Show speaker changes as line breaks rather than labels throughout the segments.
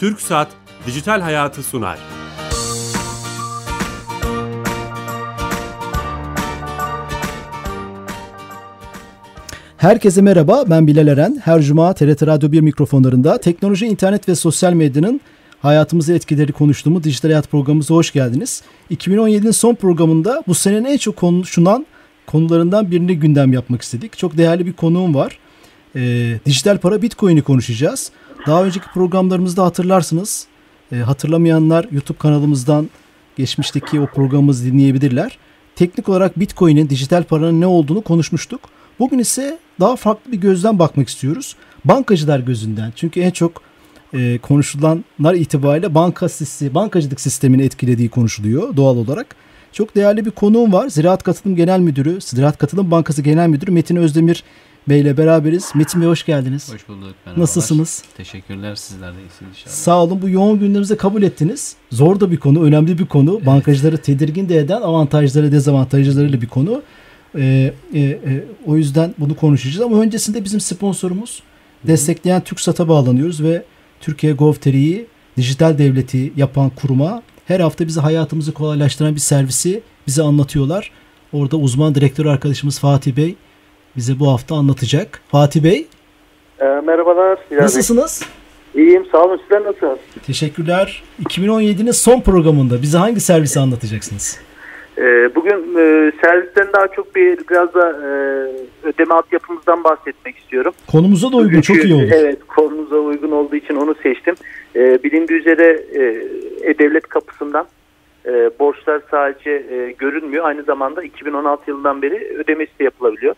Türk Saat Dijital Hayatı sunar.
Herkese merhaba, ben Bilal Eren. Her cuma TRT Radyo 1 mikrofonlarında teknoloji, internet ve sosyal medyanın hayatımızı etkileri konuştuğumuz Dijital Hayat programımıza hoş geldiniz. 2017'nin son programında bu senenin en çok konuşulan konularından birini gündem yapmak istedik. Çok değerli bir konuğum var. E, dijital para Bitcoin'i konuşacağız. Daha önceki programlarımızda hatırlarsınız. E, hatırlamayanlar YouTube kanalımızdan geçmişteki o programımızı dinleyebilirler. Teknik olarak Bitcoin'in, dijital paranın ne olduğunu konuşmuştuk. Bugün ise daha farklı bir gözden bakmak istiyoruz. Bankacılar gözünden. Çünkü en çok e, konuşulanlar itibariyle banka sistemi, bankacılık sistemini etkilediği konuşuluyor doğal olarak. Çok değerli bir konuğum var. Ziraat Katılım Genel Müdürü, Ziraat Katılım Bankası Genel Müdürü Metin Özdemir Bey ile beraberiz. Metin Bey hoş geldiniz.
Hoş bulduk. Merhabalar.
Nasılsınız?
Teşekkürler. Sizler de iyisiniz inşallah.
Sağ olun. Bu yoğun günlerinizi kabul ettiniz. Zor da bir konu, önemli bir konu. Evet. Bankacıları tedirgin de eden avantajları, dezavantajlarıyla bir konu. Ee, e, e, o yüzden bunu konuşacağız. Ama öncesinde bizim sponsorumuz Hı-hı. destekleyen TürkSat'a bağlanıyoruz ve Türkiye Gov.tr'yi dijital devleti yapan kuruma her hafta bize hayatımızı kolaylaştıran bir servisi bize anlatıyorlar. Orada uzman direktör arkadaşımız Fatih Bey bize bu hafta anlatacak. Fatih Bey.
E, merhabalar.
Nasılsınız?
İyiyim sağ olun. Sizler nasılsınız?
Teşekkürler. 2017'nin son programında bize hangi servisi anlatacaksınız?
E, bugün e, servisten daha çok bir biraz da e, ödeme altyapımızdan bahsetmek istiyorum.
Konumuza da uygun, Çünkü, çok iyi olur.
Evet, konumuza uygun olduğu için onu seçtim. E, bilindiği üzere e-devlet kapısından e, borçlar sadece e, görünmüyor. Aynı zamanda 2016 yılından beri ödemesi de yapılabiliyor.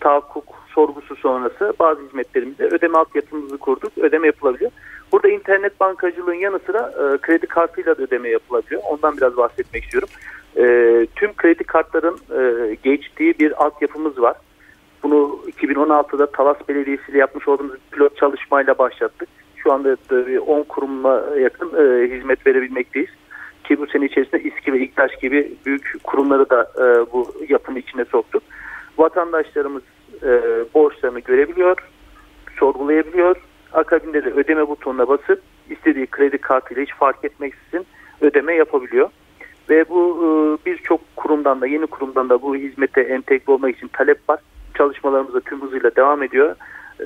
Tahakkuk sorgusu sonrası bazı hizmetlerimizde ödeme altyapımızı kurduk. Ödeme yapılabiliyor. Burada internet bankacılığın yanı sıra e, kredi kartıyla da ödeme yapılabiliyor. Ondan biraz bahsetmek istiyorum. E, tüm kredi kartların e, geçtiği bir altyapımız var. Bunu 2016'da Talas Belediyesi ile yapmış olduğumuz pilot çalışmayla başlattık. Şu anda 10 kurumla yakın e, hizmet verebilmekteyiz ki bu sene içerisinde İSKİ ve İKTAŞ gibi büyük kurumları da e, bu yapının içine soktuk. Vatandaşlarımız e, borçlarını görebiliyor, sorgulayabiliyor. Akabinde de ödeme butonuna basıp istediği kredi kartıyla hiç fark etmeksizin ödeme yapabiliyor. Ve bu e, birçok kurumdan da yeni kurumdan da bu hizmete entegre olmak için talep var. Çalışmalarımız da tüm hızıyla devam ediyor.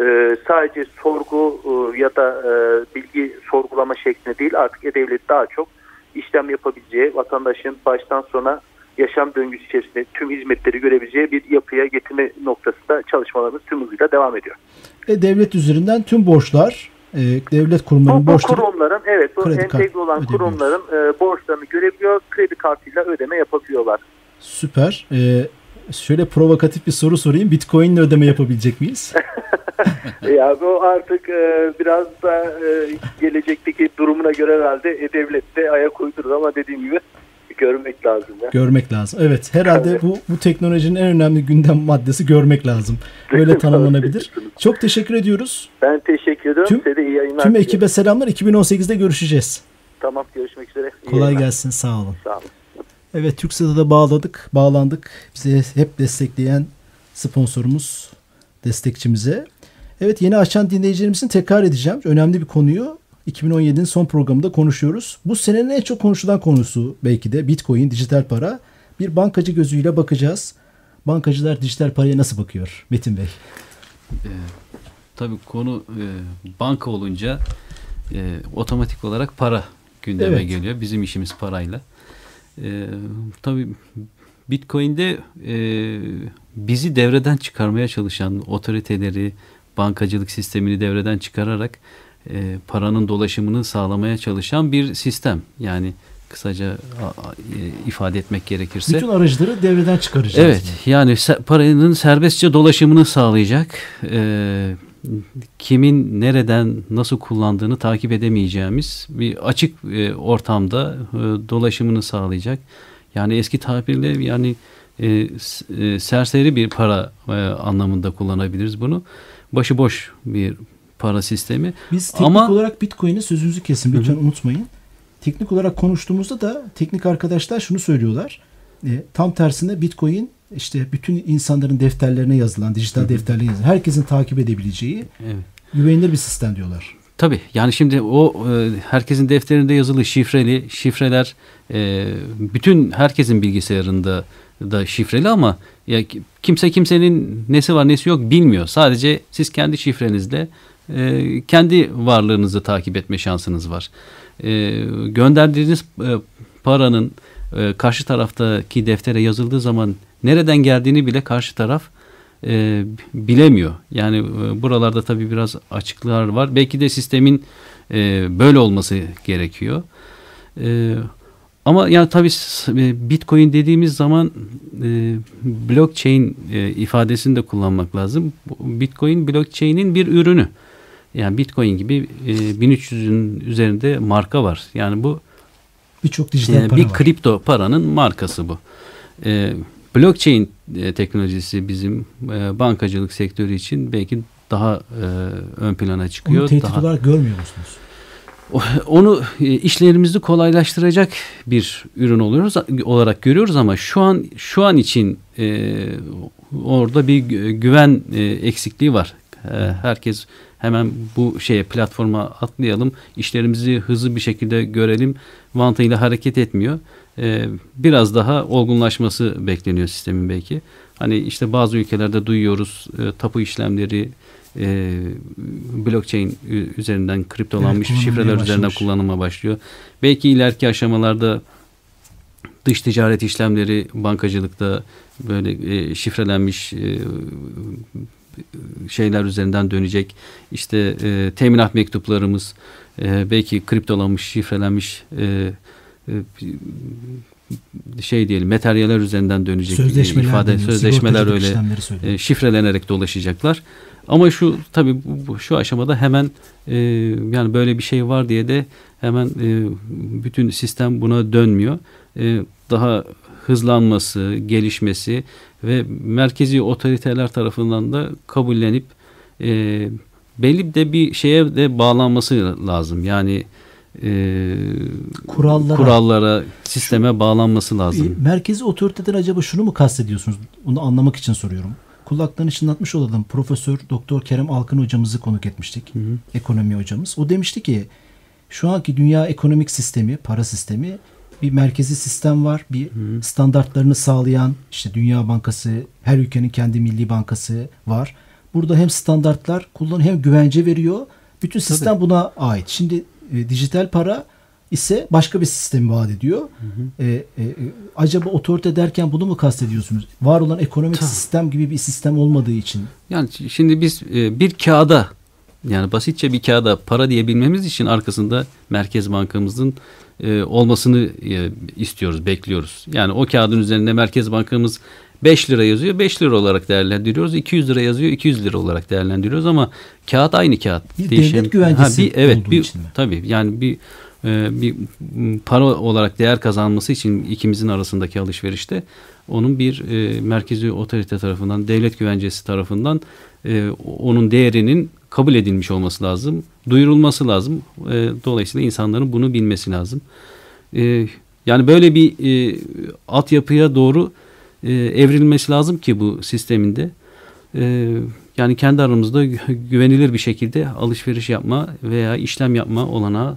E, sadece sorgu e, ya da e, bilgi sorgulama şeklinde değil artık E-Devlet daha çok işlem yapabileceği, vatandaşın baştan sona yaşam döngüsü içerisinde tüm hizmetleri görebileceği bir yapıya getirme noktasında çalışmalarımız tüm hızıyla devam ediyor.
E, devlet üzerinden tüm borçlar, e, devlet kurumlarının
bu,
borçları...
kurumların, evet bu entegre olan kurumların e, borçlarını görebiliyor, kredi kartıyla ödeme yapabiliyorlar.
Süper. E, şöyle provokatif bir soru sorayım. Bitcoin ile ödeme yapabilecek miyiz?
ya bu artık e, biraz da e, gelecekteki durumuna göre herhalde e-devlet de ayak uydurur ama dediğim gibi görmek lazım. Ya.
Görmek lazım. Evet herhalde bu bu teknolojinin en önemli gündem maddesi görmek lazım. Böyle tanımlanabilir. Çok teşekkür ediyoruz.
Ben teşekkür ediyorum. Tüm, Size de iyi yayınlar.
Tüm ekibe selamlar. 2018'de görüşeceğiz.
Tamam görüşmek üzere.
İyi Kolay yayınlar. gelsin. Sağ olun.
Sağ olun.
Evet TürkSat'a da bağladık. Bağlandık. Bize hep destekleyen sponsorumuz destekçimize. Evet yeni açan dinleyicilerimizin tekrar edeceğim. Önemli bir konuyu 2017'nin son programında konuşuyoruz. Bu senenin en çok konuşulan konusu belki de Bitcoin, dijital para. Bir bankacı gözüyle bakacağız. Bankacılar dijital paraya nasıl bakıyor Metin Bey?
E, tabii konu e, banka olunca e, otomatik olarak para gündeme evet. geliyor. Bizim işimiz parayla. E, tabii Bitcoin'de e, bizi devreden çıkarmaya çalışan otoriteleri, bankacılık sistemini devreden çıkararak e, paranın dolaşımını sağlamaya çalışan bir sistem. Yani kısaca e, ifade etmek gerekirse.
Bütün aracıları devreden çıkaracağız.
Evet mi? yani paranın serbestçe dolaşımını sağlayacak. E, kimin nereden nasıl kullandığını takip edemeyeceğimiz bir açık e, ortamda e, dolaşımını sağlayacak. Yani eski tabirle yani e, e, serseri bir para e, anlamında kullanabiliriz bunu. Başıboş bir para sistemi.
Biz teknik Ama, olarak Bitcoin'i sözünüzü kesin lütfen hı. unutmayın. Teknik olarak konuştuğumuzda da teknik arkadaşlar şunu söylüyorlar. E, tam tersine Bitcoin işte bütün insanların defterlerine yazılan, dijital defterlerine yazılan, herkesin takip edebileceği evet. güvenilir bir sistem diyorlar.
tabii yani şimdi o e, herkesin defterinde yazılı şifreli şifreler e, bütün herkesin bilgisayarında da şifreli ama ya kimse kimsenin nesi var nesi yok bilmiyor. Sadece siz kendi şifrenizle e, kendi varlığınızı takip etme şansınız var. E, gönderdiğiniz e, paranın e, karşı taraftaki deftere yazıldığı zaman nereden geldiğini bile karşı taraf e, bilemiyor. Yani e, buralarda tabii biraz açıklar var. Belki de sistemin e, böyle olması gerekiyor. E, ama yani tabii e, Bitcoin dediğimiz zaman e, blockchain e, ifadesini de kullanmak lazım. Bitcoin blockchain'in bir ürünü. Yani Bitcoin gibi e, 1300'ün üzerinde marka var. Yani bu
birçok dijital
e,
para
bir
var.
kripto paranın markası bu. E, blockchain e, teknolojisi bizim e, bankacılık sektörü için belki daha e, ön plana çıkıyor.
Onu tehdit
daha,
olarak görmüyor musunuz?
onu e, işlerimizi kolaylaştıracak bir ürün oluyoruz olarak görüyoruz ama şu an şu an için e, orada bir güven e, eksikliği var. E, herkes hemen bu şeye platforma atlayalım, işlerimizi hızlı bir şekilde görelim mantığıyla hareket etmiyor. E, biraz daha olgunlaşması bekleniyor sistemin belki. Hani işte bazı ülkelerde duyuyoruz e, tapu işlemleri e, blockchain üzerinden kriptolanmış evet, şifreler üzerinden kullanıma başlıyor. Belki ileriki aşamalarda dış ticaret işlemleri bankacılıkta böyle e, şifrelenmiş e, şeyler üzerinden dönecek. İşte e, teminat mektuplarımız e, belki kriptolanmış, şifrelenmiş e, e, şey diyelim materyaller üzerinden dönecek
sözleşmeler
ifade
deniyor,
sözleşmeler öyle e, şifrelenerek dolaşacaklar. Ama şu tabii bu, şu aşamada hemen e, yani böyle bir şey var diye de hemen e, bütün sistem buna dönmüyor. E, daha hızlanması, gelişmesi ve merkezi otoriteler tarafından da kabullenip e, belli de bir şeye de bağlanması lazım. Yani e,
kurallara,
kurallara, sisteme bağlanması lazım.
Merkezi otoriteden acaba şunu mu kastediyorsunuz? Bunu anlamak için soruyorum. Kulaklarını çınlatmış olalım. Profesör Doktor Kerem Alkın hocamızı konuk etmiştik. Hı hı. Ekonomi hocamız. O demişti ki şu anki dünya ekonomik sistemi, para sistemi bir merkezi sistem var. Bir hı. standartlarını sağlayan işte Dünya Bankası, her ülkenin kendi milli bankası var. Burada hem standartlar kullan hem güvence veriyor. Bütün sistem Tabii. buna ait. Şimdi e, dijital para ise başka bir sistemi vaat ediyor. Hı hı. E, e, acaba otorite derken bunu mu kastediyorsunuz? Var olan ekonomik Tabii. sistem gibi bir sistem olmadığı için.
Yani şimdi biz e, bir kağıda yani basitçe bir kağıda para diyebilmemiz için arkasında Merkez Bankamızın e, olmasını e, istiyoruz, bekliyoruz. Yani o kağıdın üzerinde Merkez Bankamız 5 lira yazıyor 5 lira olarak değerlendiriyoruz. 200 lira yazıyor 200 lira olarak değerlendiriyoruz ama kağıt aynı kağıt.
Bir Değişen, devlet güvencesi ha, bir, evet, bir, için mi?
Tabii yani bir e, bir para olarak değer kazanması için ikimizin arasındaki alışverişte onun bir e, merkezi otorite tarafından, devlet güvencesi tarafından e, onun değerinin kabul edilmiş olması lazım, duyurulması lazım. E, dolayısıyla insanların bunu bilmesi lazım. E, yani böyle bir e, altyapıya doğru e, evrilmesi lazım ki bu sisteminde. E, yani kendi aramızda güvenilir bir şekilde alışveriş yapma veya işlem yapma olanağı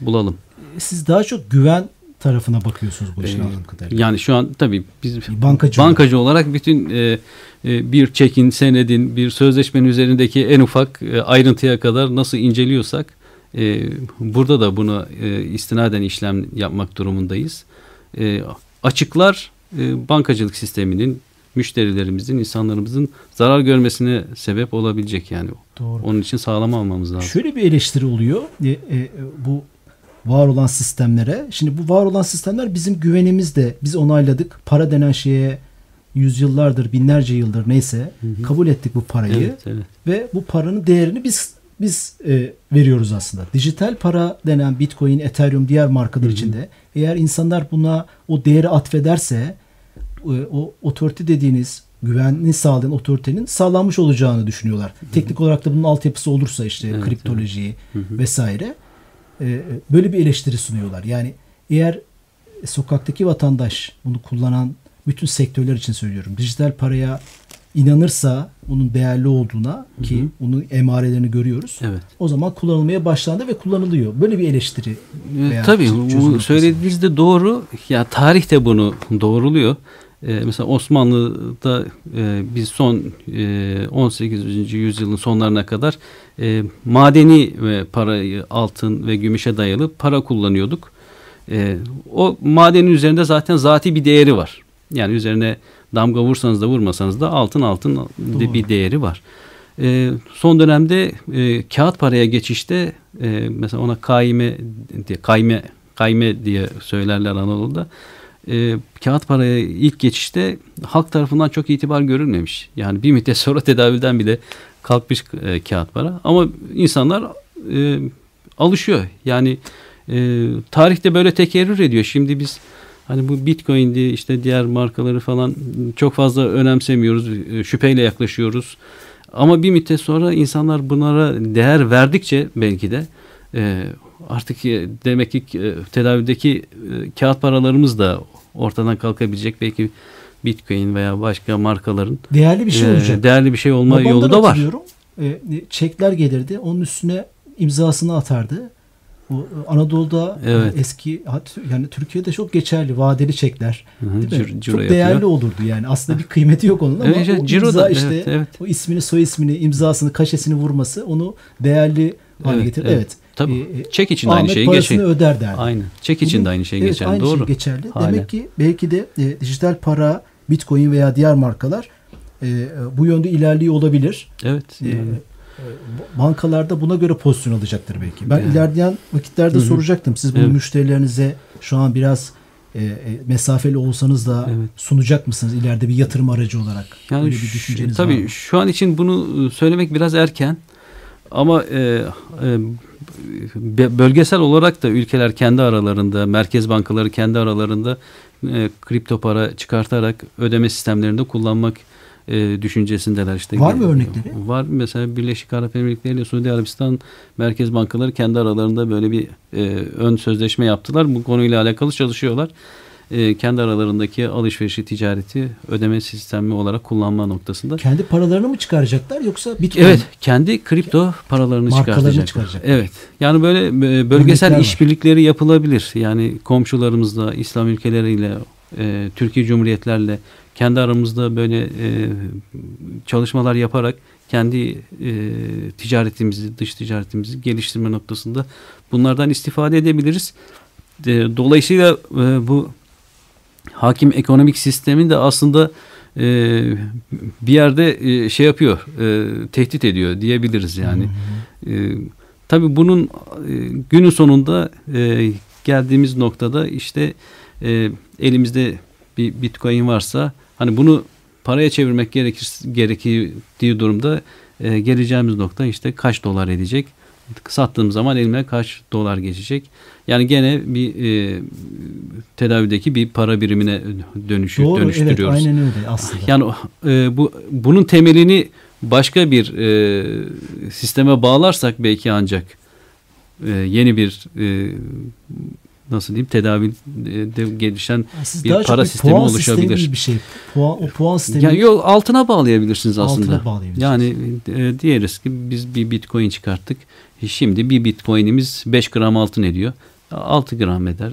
bulalım.
Siz daha çok güven tarafına bakıyorsunuz bu işin ee, anladığım kadarıyla.
Yani şu an tabii biz bankacı, bankacı olarak, olarak bütün e, e, bir çekin, senedin, bir sözleşmenin üzerindeki en ufak e, ayrıntıya kadar nasıl inceliyorsak e, burada da bunu e, istinaden işlem yapmak durumundayız. E, açıklar e, bankacılık sisteminin müşterilerimizin, insanlarımızın zarar görmesine sebep olabilecek yani. Doğru. Onun için sağlam almamız lazım.
Şöyle bir eleştiri oluyor. E, e, bu var olan sistemlere. Şimdi bu var olan sistemler bizim güvenimizde. Biz onayladık. Para denen şeye yüzyıllardır, binlerce yıldır neyse hı hı. kabul ettik bu parayı. Evet, evet. Ve bu paranın değerini biz biz e, veriyoruz aslında. Dijital para denen Bitcoin, Ethereum diğer markalar hı hı. içinde eğer insanlar buna o değeri atfederse e, o otorite dediğiniz güvenli sağlayan otoritenin sağlanmış olacağını düşünüyorlar. Hı hı. Teknik olarak da bunun altyapısı olursa işte evet, kriptoloji evet. Hı hı. vesaire böyle bir eleştiri sunuyorlar. Yani eğer sokaktaki vatandaş bunu kullanan bütün sektörler için söylüyorum. Dijital paraya inanırsa onun değerli olduğuna ki Hı-hı. onun emarelerini görüyoruz.
Evet.
O zaman kullanılmaya başlandı ve kullanılıyor. Böyle bir eleştiri.
E, tabii bu söylediğiniz de doğru. Ya tarih de bunu doğruluyor. E, mesela Osmanlı'da e, biz son e, 18. yüzyılın sonlarına kadar e, madeni ve parayı altın ve gümüşe dayalı para kullanıyorduk. E, o madenin üzerinde zaten zati bir değeri var. Yani üzerine damga vursanız da vurmasanız da altın altın Doğru. bir değeri var. E, son dönemde e, kağıt paraya geçişte e, mesela ona kaime diye kayme kayme diye söylerler Anadolu'da. E, kağıt paraya ilk geçişte halk tarafından çok itibar görülmemiş. Yani bir müddet sonra tedavülden bile kalkmış e, kağıt para. Ama insanlar e, alışıyor. Yani e, tarihte böyle tekerrür ediyor. Şimdi biz Hani bu Bitcoin'di işte diğer markaları falan çok fazla önemsemiyoruz. E, şüpheyle yaklaşıyoruz. Ama bir müddet sonra insanlar bunlara değer verdikçe belki de e, artık demek ki e, tedavideki e, kağıt paralarımız da ortadan kalkabilecek belki Bitcoin veya başka markaların
değerli bir şey olacak.
Değerli bir şey olma Babamdan yolu da var.
E, çekler gelirdi. Onun üstüne imzasını atardı. Anadolu'da e, evet. eski yani Türkiye'de çok geçerli vadeli çekler. Hı değil mi? çok değerli yapıyor. olurdu yani. Aslında bir kıymeti yok onun ama evet, o imza işte evet, evet. o ismini, soy ismini, imzasını, kaşesini vurması onu değerli hale evet, getirir. Evet. evet.
Tabii. Ee, Çek için de aynı şey geçerli.
öder derdi.
Aynı. Çek için de aynı şey evet, geçerli. Aynı Doğru. Şey
geçerli. Demek ki belki de e, dijital para, Bitcoin veya diğer markalar e, bu yönde ilerliyor olabilir.
Evet.
E, yani. E, bankalarda buna göre pozisyon alacaktır belki. Ben yani. ilerleyen vakitlerde Hı-hı. soracaktım. Siz bunu evet. müşterilerinize şu an biraz e, e, mesafeli olsanız da evet. sunacak mısınız ileride bir yatırım aracı olarak?
Yani Öyle bir düşünceniz tabii var mı? şu an için bunu e, söylemek biraz erken. Ama e, e, bölgesel olarak da ülkeler kendi aralarında, merkez bankaları kendi aralarında e, kripto para çıkartarak ödeme sistemlerinde kullanmak e, düşüncesindeler işte.
Var mı örnekleri?
Var. Mesela Birleşik Arap Emirlikleri ile Suudi Arabistan Merkez Bankaları kendi aralarında böyle bir e, ön sözleşme yaptılar. Bu konuyla alakalı çalışıyorlar. E, kendi aralarındaki alışverişi, ticareti ödeme sistemi olarak kullanma noktasında.
Kendi paralarını mı çıkaracaklar yoksa Bitcoin?
Evet, kendi kripto paralarını çıkartacaklar. çıkaracak. Evet. Yani böyle e, bölgesel işbirlikleri yapılabilir. Yani komşularımızla, İslam ülkeleriyle, e, Türkiye Cumhuriyetlerle kendi aramızda böyle e, çalışmalar yaparak kendi e, ticaretimizi, dış ticaretimizi geliştirme noktasında bunlardan istifade edebiliriz. E, dolayısıyla e, bu hakim ekonomik sistemin de aslında e, bir yerde e, şey yapıyor, e, tehdit ediyor diyebiliriz yani. E, tabii bunun e, günün sonunda e, geldiğimiz noktada işte e, elimizde bir bitcoin varsa Hani bunu paraya çevirmek gerekir, gerektiği durumda e, geleceğimiz nokta işte kaç dolar edecek. Sattığım zaman elime kaç dolar geçecek. Yani gene bir e, tedavideki bir para birimine dönüşü, Doğru, dönüştürüyoruz. Evet,
aynen öyle aslında.
Yani e, bu bunun temelini başka bir e, sisteme bağlarsak belki ancak e, yeni bir e, nasıl diyeyim tedavide gelişen
Siz
bir para
bir
sistemi
puan
oluşabilir.
Sistemi bir şey. Puan, o puan sistemi.
Yani yok altına bağlayabilirsiniz aslında. Altına bağlayabilirsiniz. Yani e, diğeriz ki biz bir bitcoin çıkarttık. Şimdi bir bitcoinimiz 5 gram altın ediyor. 6 gram eder.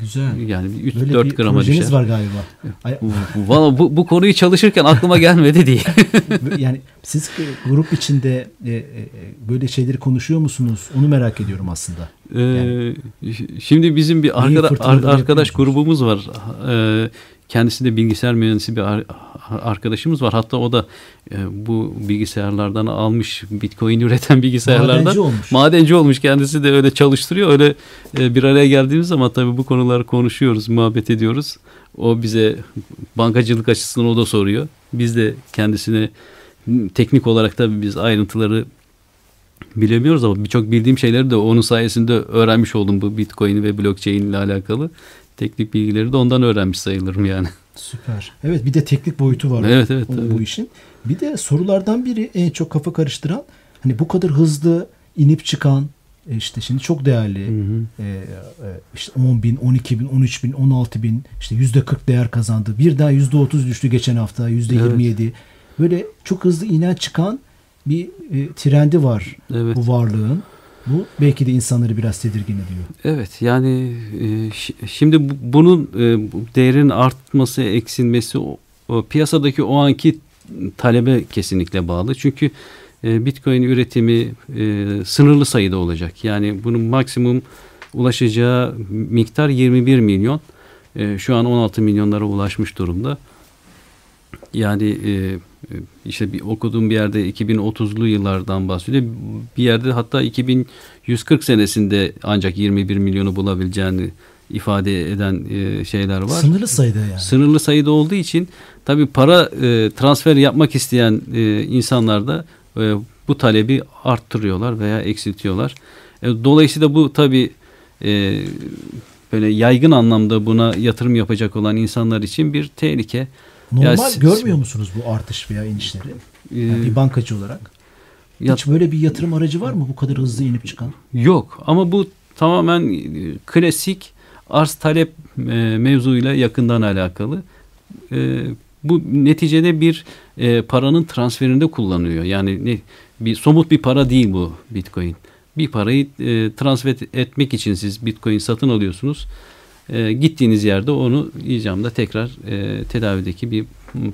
Güzel.
Yani 3-4 grama düşer.
projeniz var galiba.
Valla bu, bu konuyu çalışırken aklıma gelmedi diye.
yani siz grup içinde e, e, böyle şeyleri konuşuyor musunuz? Onu merak ediyorum aslında.
Yani, ee, şimdi bizim bir arkada, arkadaş grubumuz var. Ee, kendisi de bilgisayar mühendisi bir arkadaşımız var. Hatta o da e, bu bilgisayarlardan almış Bitcoin üreten bilgisayarlardan madenci olmuş. Madenci olmuş. Kendisi de öyle çalıştırıyor. Öyle e, bir araya geldiğimiz zaman tabii bu konuları konuşuyoruz, muhabbet ediyoruz. O bize bankacılık açısından o da soruyor. Biz de kendisine teknik olarak tabii biz ayrıntıları bilemiyoruz ama birçok bildiğim şeyleri de onun sayesinde öğrenmiş oldum bu Bitcoin ve blockchain ile alakalı. Teknik bilgileri de ondan öğrenmiş sayılırım yani.
Süper. Evet bir de teknik boyutu var.
Evet evet.
Bu işin. Bir de sorulardan biri en çok kafa karıştıran hani bu kadar hızlı inip çıkan e, işte şimdi çok değerli hı hı. E, e işte 10 bin, 12 bin, 13 bin, 16 bin işte yüzde 40 değer kazandı. Bir daha yüzde 30 düştü geçen hafta yüzde 27. Evet. böyle çok hızlı inen çıkan bir e, trendi var
Evet.
bu varlığın. Bu belki de insanları biraz tedirgin ediyor.
Evet yani e, şi- şimdi bu- bunun e, değerin artması, eksilmesi o, piyasadaki o anki talebe kesinlikle bağlı. Çünkü e, Bitcoin üretimi sınırlı sayıda olacak. Yani bunun maksimum ulaşacağı miktar 21 milyon. Şu an 16 milyonlara ulaşmış durumda. Yani e, işte bir okuduğum bir yerde 2030'lu yıllardan bahsediyor. Bir yerde hatta 2140 senesinde ancak 21 milyonu bulabileceğini ifade eden e, şeyler var.
Sınırlı sayıda yani.
Sınırlı sayıda olduğu için tabii para e, transferi yapmak isteyen e, insanlar da e, bu talebi arttırıyorlar veya eksiltiyorlar. E, dolayısıyla bu tabii e, böyle yaygın anlamda buna yatırım yapacak olan insanlar için bir tehlike.
Normal
Ya
görmüyor musunuz bu artış veya inişleri?
E,
Yani bir bankacı olarak.
ya-
Hiç böyle bir yatırım aracı var mı bu kadar hızlı inip çıkan?
Yok ama bu tamamen e, klasik arz talep e, mevzuyla yakından alakalı. E, bu neticede bir paranın transferinde kullanılıyor. Yani ne, bir somut bir para değil bu Bitcoin. Bir parayı transfer etmek için siz Bitcoin satın alıyorsunuz. E, gittiğiniz yerde onu icamda tekrar e, tedavideki bir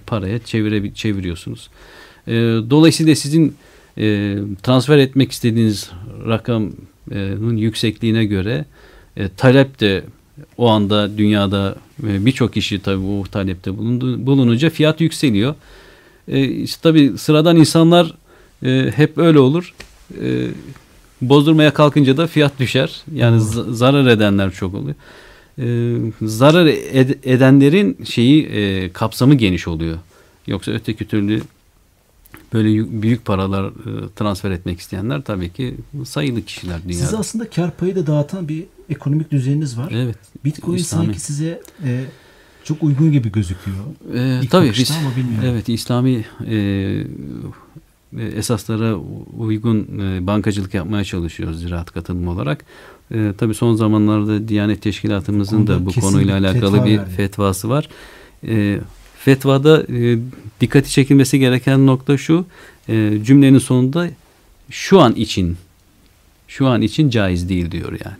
paraya çevire, çeviriyorsunuz. E, dolayısıyla sizin e, transfer etmek istediğiniz rakamın yüksekliğine göre e, talep de o anda dünyada e, birçok kişi tabii bu talepte bulundu, bulununca fiyat yükseliyor. E, işte tabii sıradan insanlar e, hep öyle olur. E, bozdurmaya kalkınca da fiyat düşer. Yani z- zarar edenler çok oluyor. E, zarar ed- edenlerin şeyi e, kapsamı geniş oluyor. Yoksa öteki türlü böyle yü- büyük paralar e, transfer etmek isteyenler tabii ki sayılı kişiler dünyada.
Size aslında kar payı da dağıtan bir ekonomik düzeniniz var.
Evet.
Bitcoin
İslami.
sanki size e, çok uygun gibi gözüküyor.
Ee,
İlk
tabii biz
ama bilmiyorum.
evet İslami e, e, esaslara uygun e, bankacılık yapmaya çalışıyoruz ziraat katılımı olarak. E, tabii son zamanlarda Diyanet Teşkilatımızın
Konuda
da bu konuyla alakalı
fetva
bir
verdi.
fetvası var. E, fetvada e, dikkati çekilmesi gereken nokta şu e, cümlenin sonunda şu an için şu an için caiz değil diyor yani.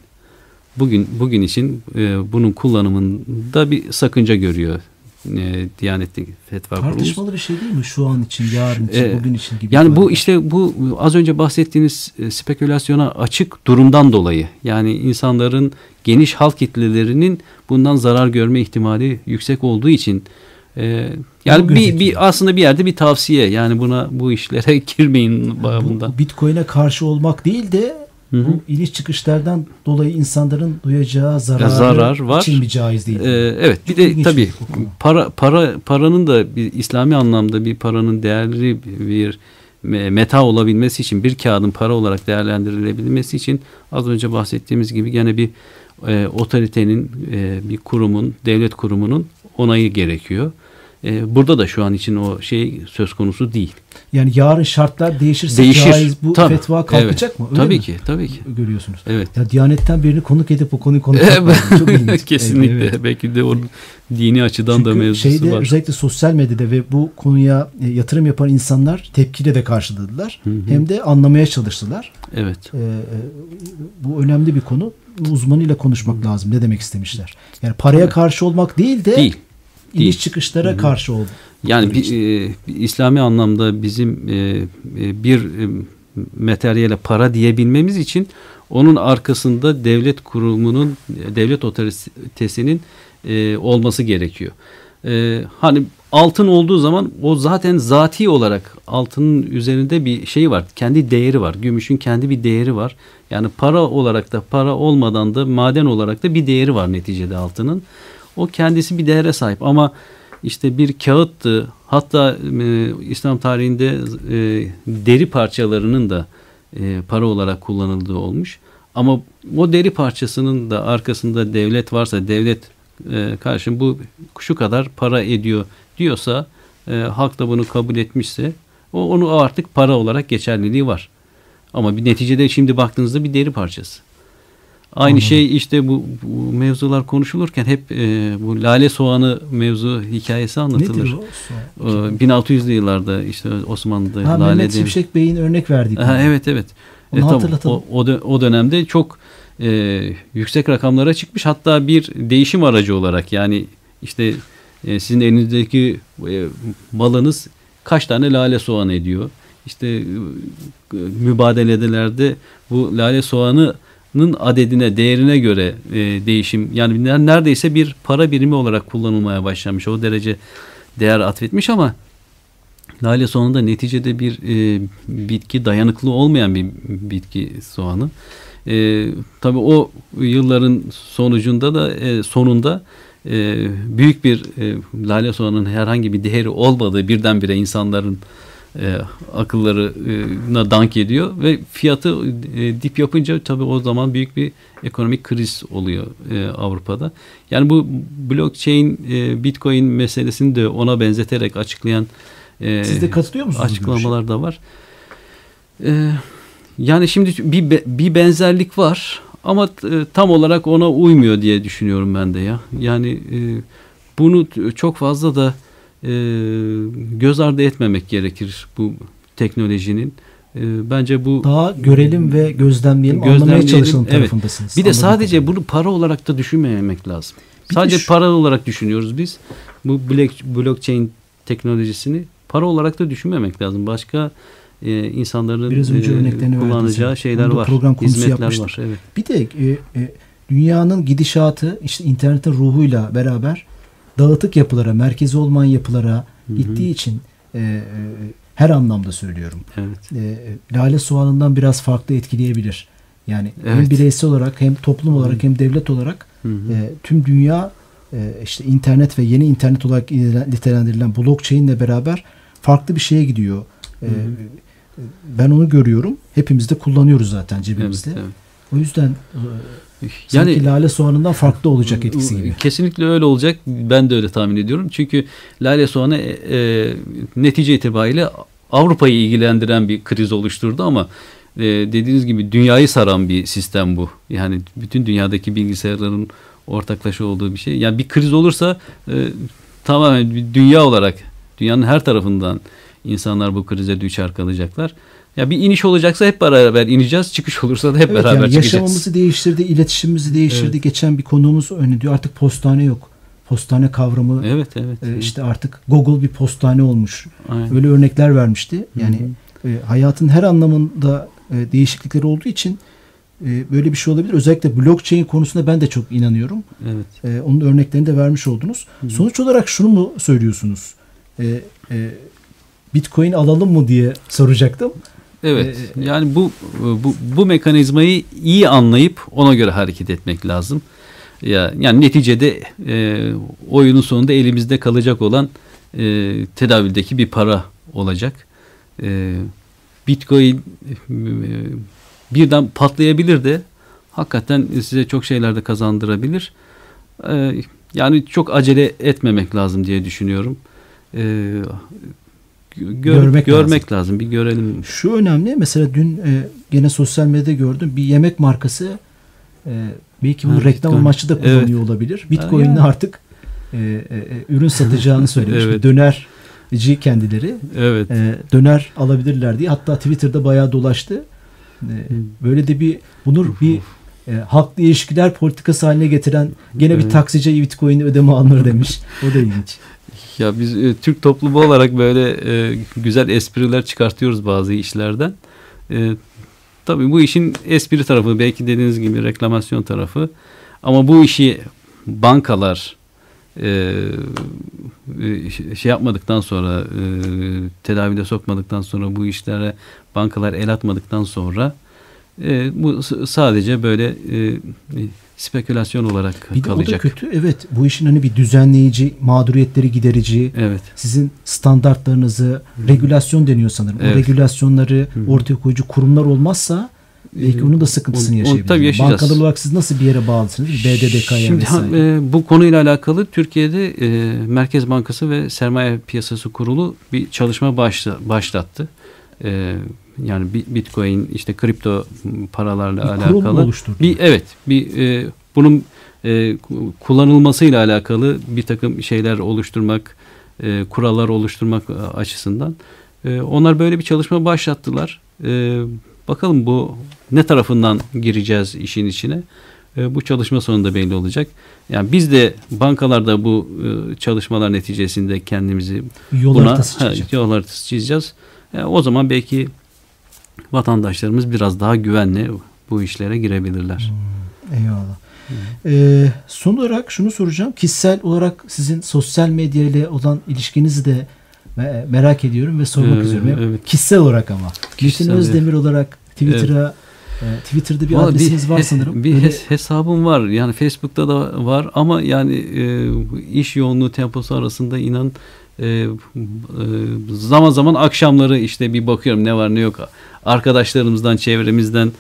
Bugün bugün için e, bunun kullanımında bir sakınca görüyor e, Diyanetli Fetva Kurulu.
Tartışmalı bir şey değil mi şu an için, yarın için,
Ee,
bugün için gibi?
Yani bu
ifadeler?
işte bu az önce bahsettiğiniz e, spekülasyona açık durumdan dolayı yani insanların geniş halk kitlelerinin bundan zarar görme ihtimali yüksek olduğu için e, yani bir,
gözüküyor.
bir aslında bir yerde bir tavsiye yani buna bu işlere girmeyin
bu,
babından.
bu Bitcoin'e karşı olmak değil de
Hı hı.
bu iniş çıkışlardan dolayı insanların duyacağı zararı
zarar var.
için bir caiz değil.
Ee, evet bir
Çok
de
ilginç
tabii
bir
para para paranın da bir İslami anlamda bir paranın değerli bir me- meta olabilmesi için bir kağıdın para olarak değerlendirilebilmesi için az önce bahsettiğimiz gibi gene bir e, otoritenin e, bir kurumun devlet kurumunun onayı gerekiyor. E, burada da şu an için o şey söz konusu değil.
Yani yarın şartlar değişirse
Değişir.
caiz bu
Tabii.
fetva kalkacak
Evet.
mı? Öyle
tabii
mi?
ki, tabii ki.
Görüyorsunuz.
Evet.
Ya Diyanet'ten birini konuk edip bu konuyu konuşmak
Evet.
Çok ilginç.
Kesinlikle.
Evet.
Belki de o dini açıdan
Çünkü
da mevzusu
şeyde
var.
özellikle sosyal medyada ve bu konuya e, yatırım yapan insanlar tepkiyle de karşıladılar.
Hı hı.
Hem de anlamaya çalıştılar.
Evet.
Ee, bu önemli bir konu. Uzmanıyla konuşmak lazım. Ne demek istemişler? Yani paraya karşı olmak değil de
Değil.
İniş
değil.
çıkışlara karşı ol.
Yani bir, e, İslami anlamda bizim e, e, bir e, materyale para diyebilmemiz için onun arkasında devlet kurumunun, devlet otoritesinin e, olması gerekiyor. E, hani altın olduğu zaman o zaten zati olarak altının üzerinde bir şey var. Kendi değeri var. Gümüşün kendi bir değeri var. Yani para olarak da para olmadan da maden olarak da bir değeri var neticede altının. O kendisi bir değere sahip ama işte bir kağıttı hatta e, İslam tarihinde e, deri parçalarının da e, para olarak kullanıldığı olmuş. Ama o deri parçasının da arkasında devlet varsa devlet e, karşı bu şu kadar para ediyor diyorsa e, halk da bunu kabul etmişse o onu artık para olarak geçerliliği var. Ama bir neticede şimdi baktığınızda bir deri parçası. Aynı Anladım. şey işte bu, bu mevzular konuşulurken hep e, bu lale soğanı mevzu hikayesi anlatılır. Nedir o? 1600'lü yıllarda işte Osmanlı'da
ha, lale Mehmet Şimşek Bey'in örnek verdiği.
Ha, evet evet. Onu e, hatırlatalım. O, o, o dönemde çok e, yüksek rakamlara çıkmış. Hatta bir değişim aracı olarak yani işte e, sizin elinizdeki e, malınız kaç tane lale soğan ediyor. İşte e, mübadeledelerde bu lale soğanının adedine, değerine göre e, değişim yani neredeyse bir para birimi olarak kullanılmaya başlamış. O derece değer atfetmiş ama lale soğanı da neticede bir e, bitki dayanıklı olmayan bir bitki soğanı. E, tabii o yılların sonucunda da e, sonunda e, büyük bir e, lale soğanın herhangi bir değeri olmadığı birdenbire insanların e, akıllarına dank ediyor ve fiyatı e, dip yapınca tabii o zaman büyük bir ekonomik kriz oluyor e, Avrupa'da. Yani bu blockchain, e, bitcoin meselesini de ona benzeterek açıklayan
e, Siz de katılıyor musunuz?
Açıklamalar da var. E, yani şimdi bir, bir benzerlik var ama e, tam olarak ona uymuyor diye düşünüyorum ben de ya. Yani e, bunu çok fazla da e, göz ardı etmemek gerekir bu teknolojinin. E, bence bu
daha görelim ve gözlemleyelim, gözlemleyelim anlamaya çalışalım evet. tarafındasınız.
Bir de sadece kadarıyla. bunu para olarak da düşünmemek lazım. Bir sadece şu... para olarak düşünüyoruz biz. Bu blockchain teknolojisini para olarak da düşünmemek lazım. Başka e, insanların Biraz önce e, kullanacağı şeyler var. Program hizmetler yapmıştık. var. Evet.
Bir de e, e, dünyanın gidişatı işte internetin ruhuyla beraber dağıtık yapılara, merkezi olmayan yapılara Hı-hı. gittiği için e, e, her anlamda söylüyorum. Evet. E, lale soğanından biraz farklı etkileyebilir. Yani evet. hem bireysel olarak hem toplum olarak Hı-hı. hem devlet olarak e, tüm dünya e, işte internet ve yeni internet olarak nitelendirilen blockchain ile beraber farklı bir şeye gidiyor. E, ben onu görüyorum. Hepimiz de kullanıyoruz zaten cebimizde. Evet, evet. O yüzden e, yani sanki lale soğanından farklı olacak etkisi gibi.
Kesinlikle öyle olacak. Ben de öyle tahmin ediyorum. Çünkü lale soğanı e, e, netice itibariyle Avrupa'yı ilgilendiren bir kriz oluşturdu ama e, dediğiniz gibi dünyayı saran bir sistem bu. Yani bütün dünyadaki bilgisayarların ortaklaşa olduğu bir şey. Yani bir kriz olursa e, tamamen dünya olarak dünyanın her tarafından insanlar bu krize düşer kalacaklar. Ya bir iniş olacaksa hep beraber ineceğiz. Çıkış olursa da hep evet, beraber yani çıkacağız.
Yaşamımızı değiştirdi, iletişimimizi değiştirdi. Evet. Geçen bir konuğumuz önü diyor artık postane yok. Postane kavramı
evet, evet,
e, işte artık Google bir postane olmuş. Aynen. Öyle örnekler vermişti. Yani hı hı. E, hayatın her anlamında e, değişiklikleri olduğu için e, böyle bir şey olabilir. Özellikle blockchain konusunda ben de çok inanıyorum. Evet. E, onun örneklerini de vermiş oldunuz. Hı hı. Sonuç olarak şunu mu söylüyorsunuz? E, e, Bitcoin alalım mı diye soracaktım.
Evet. Ee, yani bu bu bu mekanizmayı iyi anlayıp ona göre hareket etmek lazım. Ya yani neticede e, oyunun sonunda elimizde kalacak olan e, tedavüldeki bir para olacak. E, Bitcoin e, birden patlayabilir de hakikaten size çok şeyler de kazandırabilir. E, yani çok acele etmemek lazım diye düşünüyorum. E, gör, görmek, görmek lazım. lazım. Bir görelim.
Şu önemli. Mesela dün e, gene sosyal medyada gördüm. Bir yemek markası e, belki bu ha, reklam Bitcoin. amaçlı da kullanıyor evet. olabilir. Bitcoin'le artık e, e, e, ürün satacağını söylemiş. evet. Dönerci kendileri. Evet. E, döner alabilirler diye. Hatta Twitter'da bayağı dolaştı. E, böyle de bir bunu bir e, halkla ilişkiler politikası haline getiren gene evet. bir taksici Bitcoin ödeme alınır demiş. O da ilginç.
Ya biz e, Türk toplumu olarak böyle e, güzel espriler çıkartıyoruz bazı işlerden. E, tabii bu işin espri tarafı belki dediğiniz gibi reklamasyon tarafı. Ama bu işi bankalar e, e şey yapmadıktan sonra e, tedavide sokmadıktan sonra bu işlere bankalar el atmadıktan sonra e, bu sadece böyle e, spekülasyon olarak
bir
kalacak.
Bir kötü. Evet. Bu işin hani bir düzenleyici, mağduriyetleri giderici, evet. sizin standartlarınızı, hmm. regülasyon deniyor sanırım. Evet. O regülasyonları hmm. ortaya koyucu kurumlar olmazsa belki ee, onun da sıkıntısını yaşayabilirsiniz. Tabii yaşayacağız. Bankalar olarak siz nasıl bir yere bağlısınız? BDDK'ya Şimdi
e, bu konuyla alakalı Türkiye'de e, Merkez Bankası ve Sermaye Piyasası Kurulu bir çalışma başla, başlattı. E, yani Bitcoin işte kripto paralarla
bir
alakalı
oluşturdu.
bir evet bir e, bunun e, kullanılmasıyla alakalı bir takım şeyler oluşturmak, e, kurallar oluşturmak açısından e, onlar böyle bir çalışma başlattılar. E, bakalım bu ne tarafından gireceğiz işin içine. E, bu çalışma sonunda belli olacak. Yani biz de bankalarda bu e, çalışmalar neticesinde kendimizi
yol
buna
haritası
ha, yol haritası çizeceğiz. Yani o zaman belki vatandaşlarımız biraz daha güvenli bu işlere girebilirler.
Hmm, eyvallah. Ee, son olarak şunu soracağım. Kişisel olarak sizin sosyal medya ile olan ilişkinizi de merak ediyorum ve sormak
evet,
istiyorum.
Evet.
Kişisel olarak ama. Kişisel Özdemir evet. olarak Twitter'a evet. Twitter'da bir Vallahi adresiniz bir, var sanırım.
Bir Öyle... hesabım var. Yani Facebook'ta da var ama yani e, iş yoğunluğu temposu arasında inan e, e, zaman zaman akşamları işte bir bakıyorum ne var ne yok. Arkadaşlarımızdan, çevremizden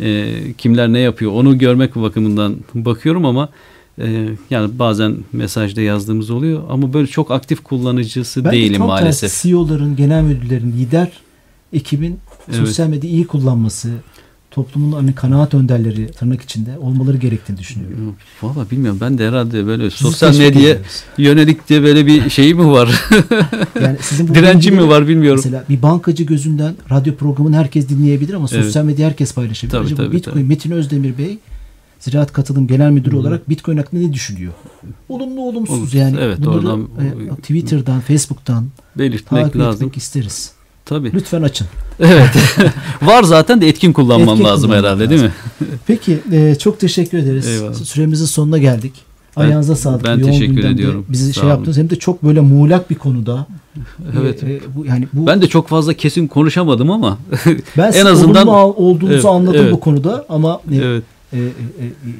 e, kimler ne yapıyor onu görmek bakımından bakıyorum ama e, yani bazen mesajda yazdığımız oluyor ama böyle çok aktif kullanıcısı
ben
değilim
de
maalesef.
CEO'ların, genel müdürlerin, lider ekibin evet. sosyal medyayı iyi kullanması, toplumun hani kanaat önderleri tırnak içinde olmaları gerektiğini düşünüyorum.
Valla bilmiyorum ben de herhalde böyle Sizi sosyal medyaya yönelik diye böyle bir şey mi var? yani sizin Direnci mi var bilmiyorum.
Mesela bir bankacı gözünden radyo programını herkes dinleyebilir ama evet. sosyal medya herkes paylaşabilir. Tabii, Acaba tabii, Bitcoin tabii. Metin Özdemir Bey Ziraat Katılım Genel Müdürü hmm. olarak Bitcoin hakkında ne düşünüyor? Olumlu olumsuz Olumsuz, yani. Evet, Bunları oradan, e, Twitter'dan, Facebook'tan belirtmek takip lazım. etmek isteriz.
Tabii.
Lütfen açın.
Evet. Var zaten de etkin kullanman etkin lazım herhalde lazım. değil mi?
Peki e, çok teşekkür ederiz. Eyvallah. Süremizin sonuna geldik. Ben, Ayağınıza sağlık.
Ben Yoğun teşekkür ediyorum.
Bizi Sağ şey olun. yaptınız hem de çok böyle muğlak bir konuda.
Evet. E, e, bu, yani bu Ben de çok fazla kesin konuşamadım ama
ben en azından olduğunuzu evet, anladım evet. bu konuda ama e, evet. e, e, e,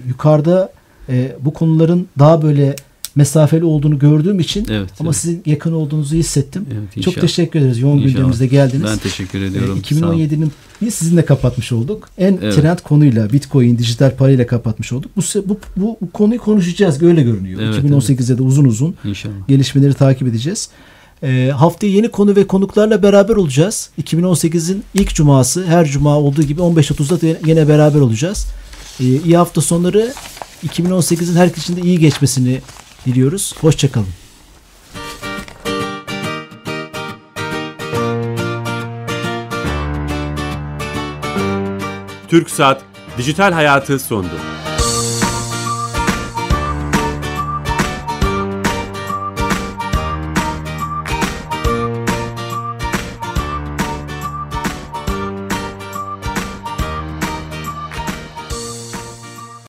yukarıda e, bu konuların daha böyle mesafeli olduğunu gördüğüm için evet, ama evet. sizin yakın olduğunuzu hissettim. Evet, Çok teşekkür ederiz. Yoğun inşallah. gündemimizde geldiniz.
Ben teşekkür ediyorum.
E, 2017'nin biz sizinle kapatmış olduk. En evet. trend konuyla Bitcoin, dijital parayla kapatmış olduk. Bu, bu, bu, bu konuyu konuşacağız. Öyle görünüyor. Evet, 2018'de evet. de uzun uzun İnşallah. gelişmeleri takip edeceğiz. E, haftaya yeni konu ve konuklarla beraber olacağız. 2018'in ilk cuması her cuma olduğu gibi 15.30'da yine beraber olacağız. E, iyi hafta sonları 2018'in herkes için de iyi geçmesini diliyoruz. Hoşçakalın.
Türk Saat Dijital Hayatı sondu.